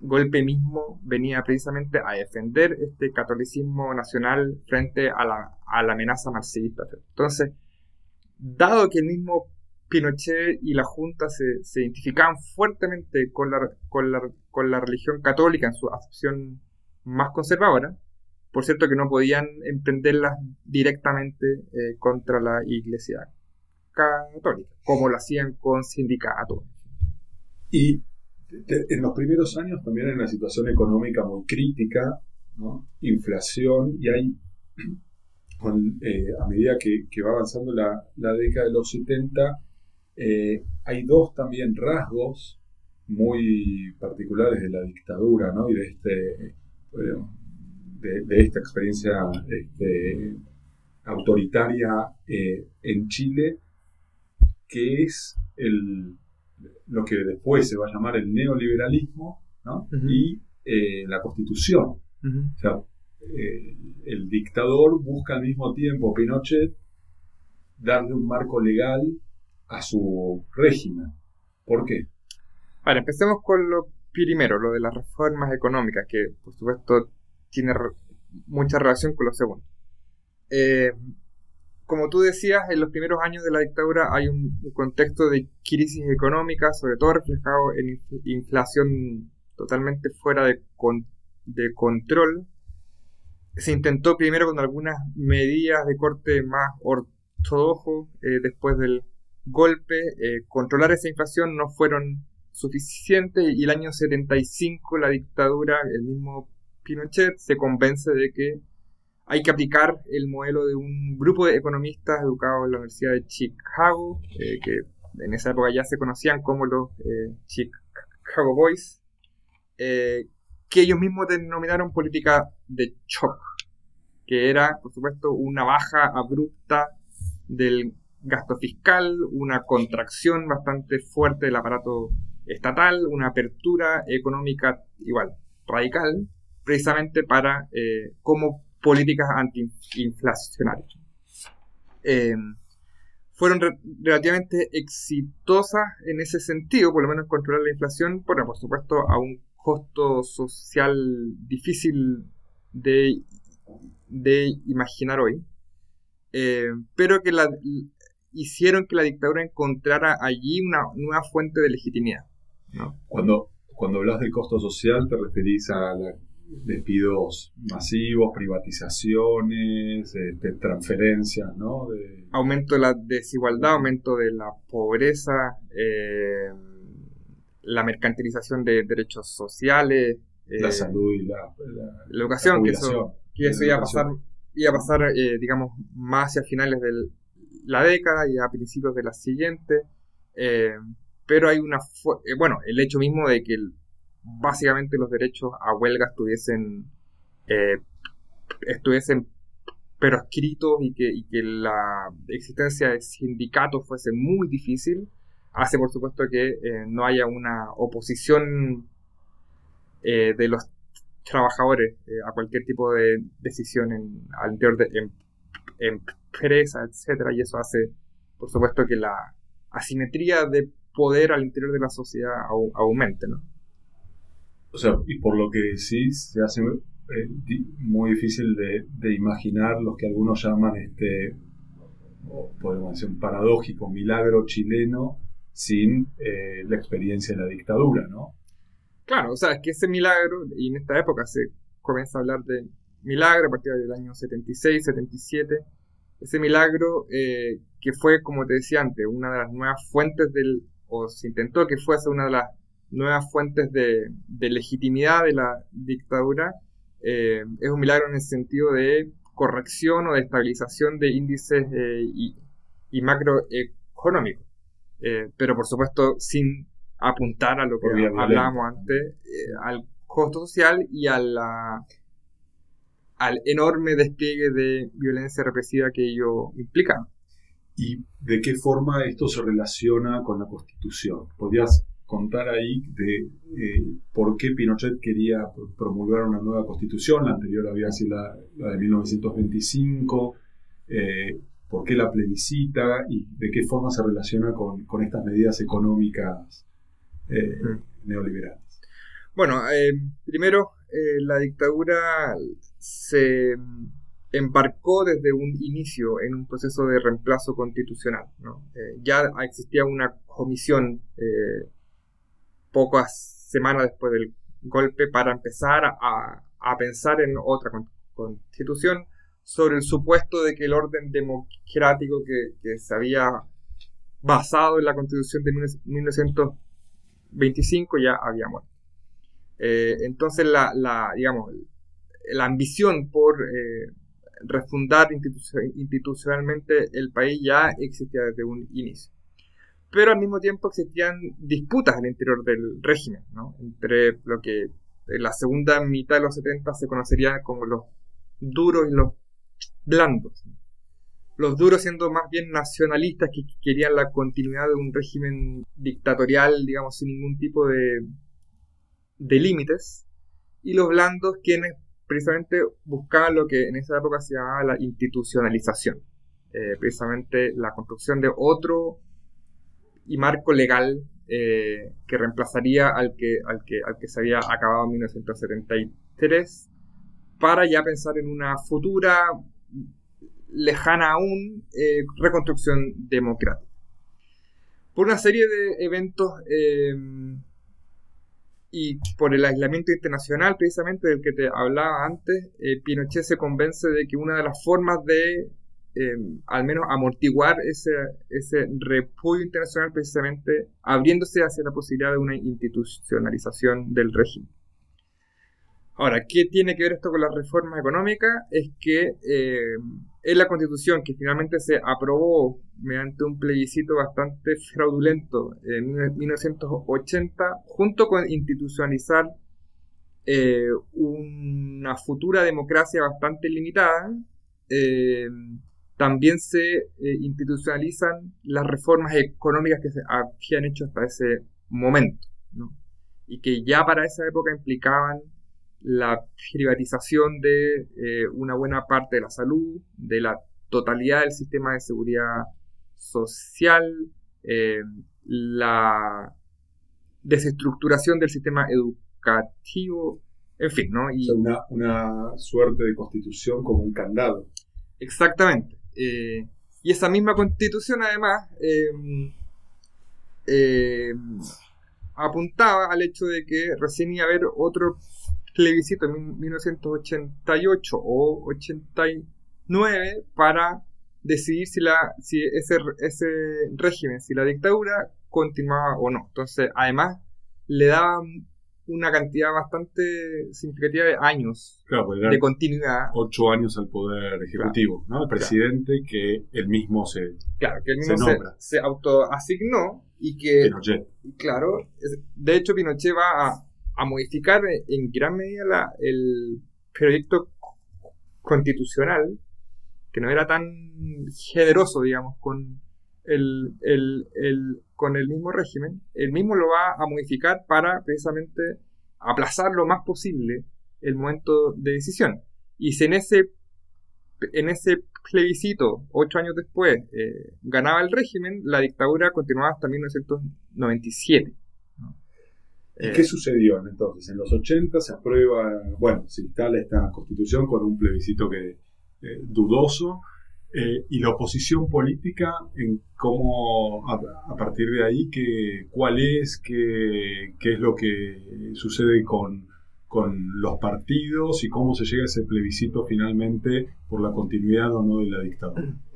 golpe mismo venía precisamente a defender este catolicismo nacional frente a la, amenaza marxista. Entonces, dado que el mismo Pinochet y la Junta se, identificaban fuertemente con la religión católica en su acepción más conservadora, por cierto que no podían emprenderlas directamente eh, contra la Iglesia católica, como lo hacían con sindicatos. Y en los primeros años también hay una situación económica muy crítica, inflación, y hay, eh, a medida que, va avanzando la, década de los 70, eh, hay dos también rasgos muy particulares de la dictadura y de, este, de, esta experiencia este, autoritaria eh, en Chile, que es el lo que después se va a llamar el neoliberalismo y eh, la constitución. O sea, eh, el dictador busca al mismo tiempo, Pinochet, darle un marco legal a su régimen. ¿Por qué? Vale, empecemos con lo primero, lo de las reformas económicas, que por supuesto tiene mucha relación con lo segundo. Eh, como tú decías, en los primeros años de la dictadura hay un, contexto de crisis económica, sobre todo reflejado en inflación totalmente fuera de, control. Se intentó primero con algunas medidas de corte más ortodoxo, eh, después del golpe, eh, controlar esa inflación no fueron suficientes y el año 75 la dictadura, el mismo Pinochet, se convence de que hay que aplicar el modelo de un grupo de economistas educados en la Universidad de Chicago, eh, que en esa época ya se conocían como los eh, Chicago Boys, eh, que ellos mismos denominaron política de shock, que era, por supuesto, una baja abrupta del gasto fiscal, una contracción bastante fuerte del aparato estatal, una apertura económica igual radical, precisamente para como políticas antiinflacionarias. Eh, fueron relativamente exitosas en ese sentido, por lo menos controlar la inflación, bueno, por supuesto, a un costo social difícil de, de imaginar hoy, eh, pero que la, hicieron que la dictadura encontrara allí una nueva fuente de legitimidad. Cuando, cuando hablas del costo social, te referís a despidos masivos, privatizaciones, este, transferencias, ¿no? Aumento de la desigualdad, aumento de la pobreza, eh, la mercantilización de derechos sociales. la eh, salud y la, educación, que eso, que eso iba a pasar, iba a pasar eh, digamos, más hacia finales de la década y a principios de la siguiente. pero hay una... bueno, el hecho mismo de que básicamente los derechos a huelga estuviesen, eh, estuviesen proscritos y que, y que la existencia de sindicatos fuese muy difícil, hace por supuesto que eh, no haya una oposición eh, de los trabajadores a cualquier tipo de decisión en, al interior de em, empresa, etcétera, y eso hace, por supuesto, que la asimetría de poder al interior de la sociedad aumente, ¿no? O sea, y por lo que decís, se hace eh, muy difícil de, imaginar lo que algunos llaman este, podemos decir, un paradójico milagro chileno sin eh, la experiencia de la dictadura, ¿no? Claro, o sea, es que ese milagro, y en esta época se comienza a hablar de milagro a partir del año 76, 77, ese milagro eh, que fue, como te decía antes, una de las nuevas fuentes del, o se intentó que fuese una de las nuevas fuentes de, legitimidad de la dictadura, eh, es un milagro en el sentido de corrección o de estabilización de índices eh, y, macroeconómicos. Eh, pero por supuesto sin apuntar a lo que hablábamos antes, al costo social y a la, al enorme despliegue de violencia represiva que ello implica. ¿Y de qué forma esto se relaciona con la Constitución? ¿Podrías contar ahí de eh, por qué Pinochet quería promulgar una nueva constitución, la anterior había sido la, de 1925, eh, por qué la plebiscita y de qué forma se relaciona con, estas medidas económicas eh, mm. neoliberales. Bueno, primero la dictadura se embarcó desde un inicio en un proceso de reemplazo constitucional. ya existía una comisión pocas semanas después del golpe para empezar a, pensar en otra constitución sobre el supuesto de que el orden democrático que, se había basado en la constitución de 1925 ya había muerto. Eh, entonces la, digamos, la ambición por eh, refundar institucionalmente el país ya existía desde un inicio pero al mismo tiempo existían disputas al interior del régimen, ¿no? entre lo que en la segunda mitad de los 70 se conocería como los duros y los blandos. Los duros siendo más bien nacionalistas que querían la continuidad de un régimen dictatorial, digamos, sin ningún tipo de, de límites, y los blandos quienes precisamente buscaban lo que en esa época se llamaba la institucionalización, eh, precisamente la construcción de otro y marco legal eh, que reemplazaría al que, al, que, al que se había acabado en 1973 para ya pensar en una futura, lejana aún, eh, reconstrucción democrática. Por una serie de eventos em, y por el aislamiento internacional precisamente del que te hablaba antes, eh, Pinochet se convence de que una de las formas de eh, al menos amortiguar ese, ese repudio internacional precisamente abriéndose hacia la posibilidad de una institucionalización del régimen. Ahora, ¿qué tiene que ver esto con las reformas económicas? Es que eh, en la constitución que finalmente se aprobó mediante un plebiscito bastante fraudulento en 1980, junto con institucionalizar eh, una futura democracia bastante limitada, eh, también se eh, institucionalizan las reformas económicas que se habían hecho hasta ese momento, ¿no? y que ya para esa época implicaban la privatización de una buena parte de la salud, de la totalidad del sistema de seguridad social, la desestructuración del sistema educativo, en fin, ¿no? Y, una, una suerte de constitución como un candado. Exactamente. Eh, y esa misma constitución, además, em, em, apuntaba al hecho de que recién iba a haber otro plebiscito en 1988 o 89 para decidir si, la, si ese, ese régimen, si la dictadura continuaba o no. Entonces, además, le daban una cantidad bastante significativa de años pues de continuidad. Ocho años al poder ejecutivo, ¿no? El presidente que él mismo se Claro, que él mismo se, se, autoasignó y que... Pinochet. Claro, de hecho Pinochet va a, a modificar en gran medida la, el proyecto constitucional, que no era tan generoso, digamos, con el, el, el, con el mismo régimen, el mismo lo va a modificar para precisamente aplazar lo más posible el momento de decisión. Y si en ese, en ese plebiscito, ocho años después, eh, ganaba el régimen, la dictadura continuaba hasta 1997. ¿Y qué sucedió entonces? En los 80 se aprueba, bueno, se instala esta constitución con un plebiscito que eh, dudoso, eh, y la oposición política, en cómo a, partir de ahí, que, cuál es, qué, qué es lo que sucede con, con los partidos y cómo se llega a ese plebiscito finalmente por la continuidad o no de la dictadura.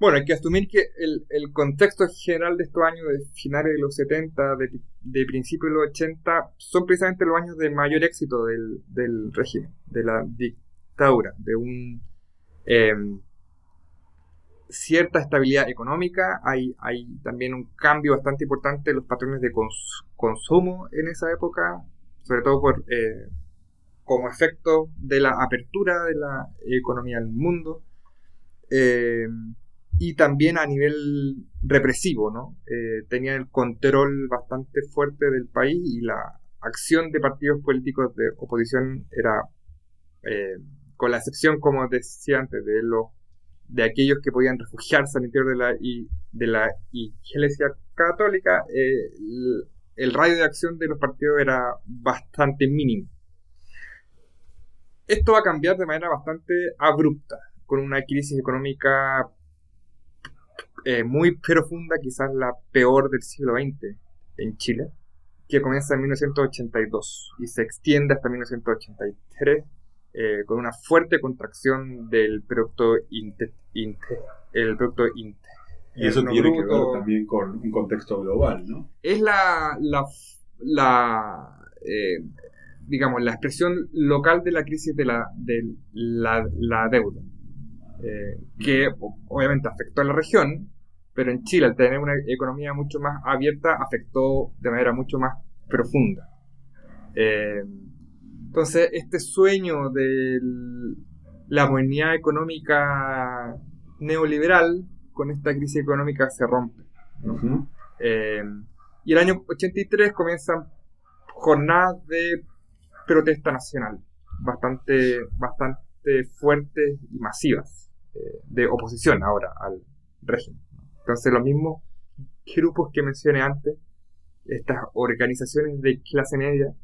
Bueno, hay que asumir que el, el contexto general de estos años, de finales de los 70, de, de principios de los 80, son precisamente los años de mayor éxito del, del régimen, de la dictadura, de un... Eh, cierta estabilidad económica, hay, hay también un cambio bastante importante en los patrones de consumo en esa época, sobre todo por, eh, como efecto de la apertura de la economía del mundo, eh, y también a nivel represivo, ¿no? Eh, tenían el control bastante fuerte del país y la acción de partidos políticos de oposición era, con la excepción, como decía antes, de los de aquellos que podían refugiarse al interior de la, y, de la Iglesia Católica, eh, el, radio de acción de los partidos era bastante mínimo. Esto va a cambiar de manera bastante abrupta, con una crisis económica eh, muy profunda, quizás la peor del siglo XX en Chile, que comienza en 1982 y se extiende hasta 1983 eh, con una fuerte contracción del producto inte, el producto inte, y eso tiene que ver también con un contexto global, ¿no? Es la, la, la eh, digamos, la expresión local de la crisis de la, de la, la deuda, eh, que obviamente afectó a la región, pero en Chile, al tener una economía mucho más abierta, afectó de manera mucho más profunda. Eh, entonces, este sueño de la modernidad económica neoliberal, con esta crisis económica se rompe. Eh, y el año 83 comienzan jornadas de protesta nacional, bastante, bastante fuertes y masivas, eh, de oposición ahora al régimen. Entonces, los mismos grupos que mencioné antes, estas organizaciones de clase media,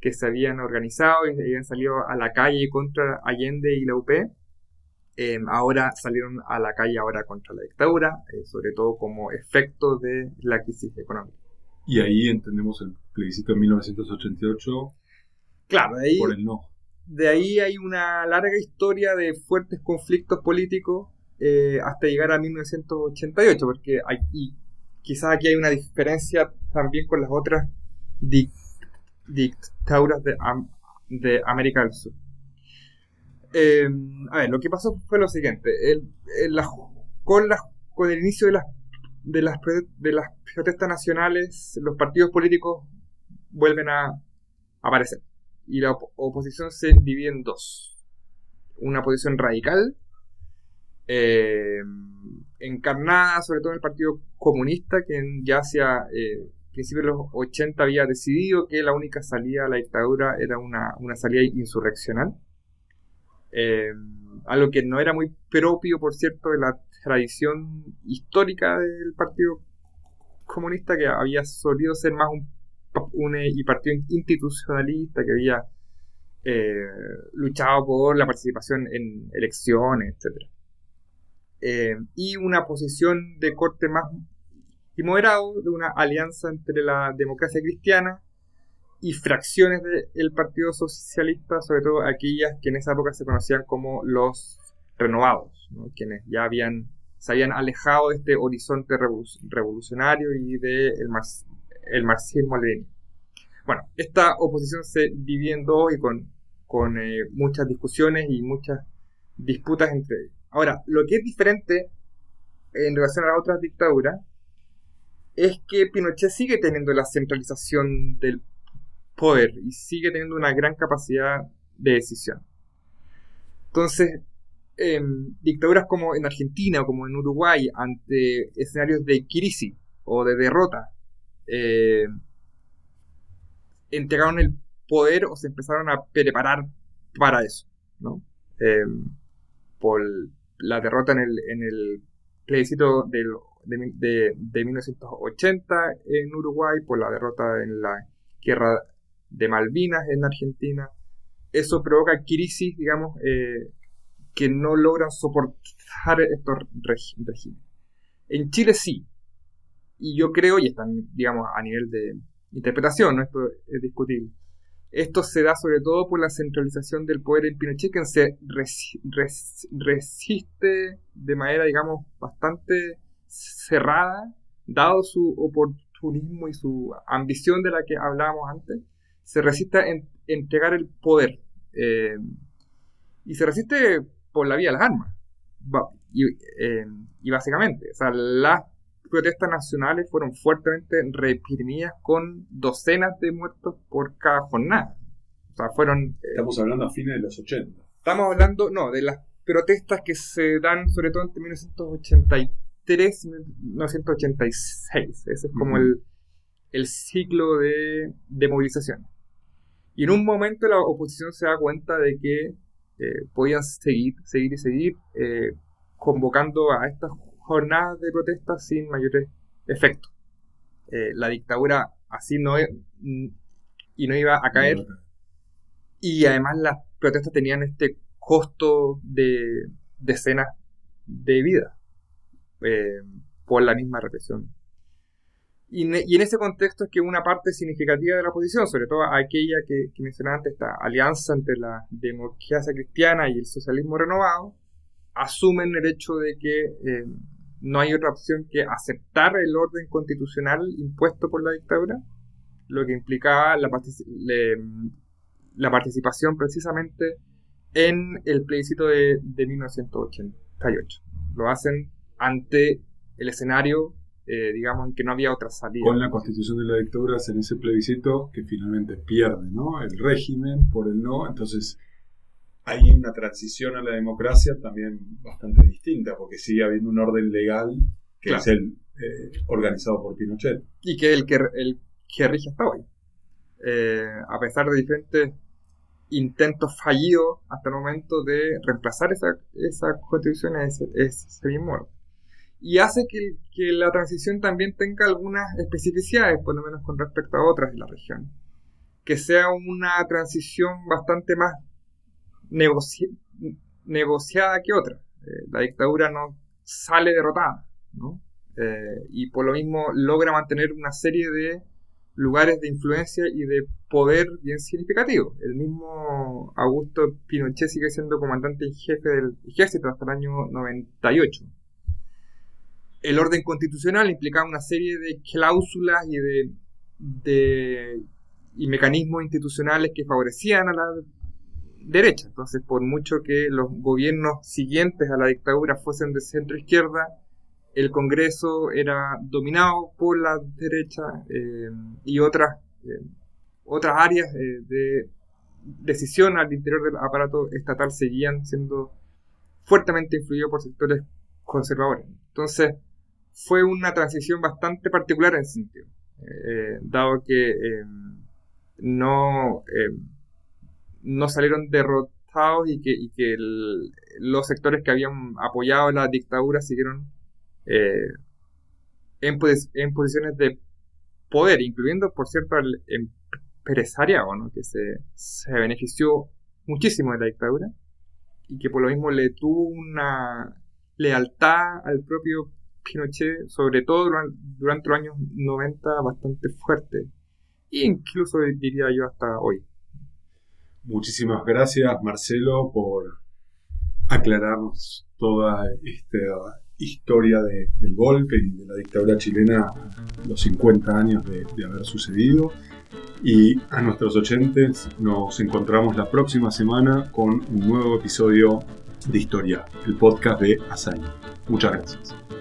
que se habían organizado y habían salido a la calle contra Allende y la UP, em, ahora salieron a la calle ahora contra la dictadura, eh, sobre todo como efecto de la crisis económica. Y ahí entendemos el plebiscito de 1988 claro, de ahí, por el no. De ahí hay una larga historia de fuertes conflictos políticos eh, hasta llegar a 1988, porque hay, y quizás aquí hay una diferencia también con las otras dictaduras de, de, América del Sur. Eh, a ver, lo que pasó fue lo siguiente, con, el inicio de las, de, las, protestas nacionales, los partidos políticos vuelven a aparecer y la oposición se divide en dos. Una posición radical, eh, encarnada sobre todo en el Partido Comunista, que ya hacia eh, principios de los 80 había decidido que la única salida a la dictadura era una, salida insurreccional. Eh, algo que no era muy propio, por cierto, de la tradición histórica del Partido Comunista, que había solido ser más un y partido institucionalista que había eh, luchado por la participación en elecciones, etc. Eh, y una posición de corte más y moderado de una alianza entre la democracia cristiana y fracciones del Partido Socialista, sobre todo aquellas que en esa época se conocían como los renovados, quienes ya habían, se habían alejado de este horizonte revolucionario y del de el marxismo lenin Bueno, esta oposición se divide en dos y con, con eh, muchas discusiones y muchas disputas entre ellos. Ahora, lo que es diferente en relación a las otras dictaduras es que Pinochet sigue teniendo la centralización del poder y sigue teniendo una gran capacidad de decisión. Entonces, en dictaduras como en Argentina o como en Uruguay, ante escenarios de crisis o de derrota, eh, entregaron el poder o se empezaron a preparar para eso, ¿no? Eh, por la derrota en el, plebiscito de, de, 1980 en Uruguay, por la derrota en la guerra de Malvinas en Argentina. Eso provoca crisis, digamos, eh, que no logran soportar estos regímenes. En Chile sí, y yo creo, y están, digamos, a nivel de interpretación, ¿no? esto es discutible. Esto se da sobre todo por la centralización del poder en Pinochet, que se resiste de manera, digamos, bastante cerrada, dado su oportunismo y su ambición de la que hablábamos antes, se resiste a entregar el poder. Eh, y se resiste por la vía de las armas. Y, eh, y básicamente, o sea, las protestas nacionales fueron fuertemente reprimidas con docenas de muertos por cada jornada. O sea, fueron... Eh, estamos hablando a fines de los 80. Estamos hablando, no, de las protestas que se dan sobre todo entre 1983 y 1986. Ese es como el, el, ciclo de, de, movilización. Y en un momento la oposición se da cuenta de que eh, podían seguir, seguir y seguir eh, convocando a estas jornadas de protesta sin mayores efectos. Eh, la dictadura así no y no iba a caer. Y además las protestas tenían este costo de decenas de vidas eh, por la misma represión. Y, en ese contexto es que una parte significativa de la oposición, sobre todo aquella que, que mencionaba antes, esta alianza entre la democracia cristiana y el socialismo renovado, asumen el hecho de que eh, no hay otra opción que aceptar el orden constitucional impuesto por la dictadura, lo que implicaba la, la participación precisamente en el plebiscito de, de 1988. Lo hacen ante el escenario, eh, digamos, en que no había otra salida. Con la constitución de la dictadura hacen ese plebiscito que finalmente pierde, ¿no? El régimen por el no, entonces hay una transición a la democracia también bastante distinta, porque sigue habiendo un orden legal que es el eh, organizado por Pinochet. Y que es el que, el que rige hasta hoy. Eh, a pesar de diferentes intentos fallidos hasta el momento de reemplazar esa, esa constitución, es, ese mismo Y hace que, la transición también tenga algunas especificidades, por lo menos con respecto a otras de la región. Que sea una transición bastante más negociada que otra. Eh, la dictadura no sale derrotada, ¿no? Eh, y por lo mismo logra mantener una serie de lugares de influencia y de poder bien significativo. El mismo Augusto Pinochet sigue siendo comandante en jefe del ejército hasta el año 98. El orden constitucional implicaba una serie de cláusulas y de, y mecanismos institucionales que favorecían a la derecha. Entonces, por mucho que los gobiernos siguientes a la dictadura fuesen de centro izquierda, el Congreso era dominado por la derecha eh, y otras, eh, otras áreas eh, de decisión al interior del aparato estatal seguían siendo fuertemente influidos por sectores conservadores. Entonces, fue una transición bastante particular en ese sentido, dado que no, no salieron derrotados y que, los sectores que habían apoyado la dictadura siguieron eh, en, en, posiciones de poder, incluyendo, por cierto, al empresariado, ¿no? que se, se benefició muchísimo de la dictadura y que por lo mismo le tuvo una lealtad al propio Pinochet, sobre todo durante, durante los años 90, bastante fuerte, e incluso diría yo hasta hoy. Muchísimas gracias, Marcelo, por aclararnos toda esta historia del golpe y de la dictadura chilena, los 50 años de, de haber sucedido. Y a nuestros oyentes nos encontramos la próxima semana con un nuevo episodio de Historia, el podcast de Asai. Muchas gracias.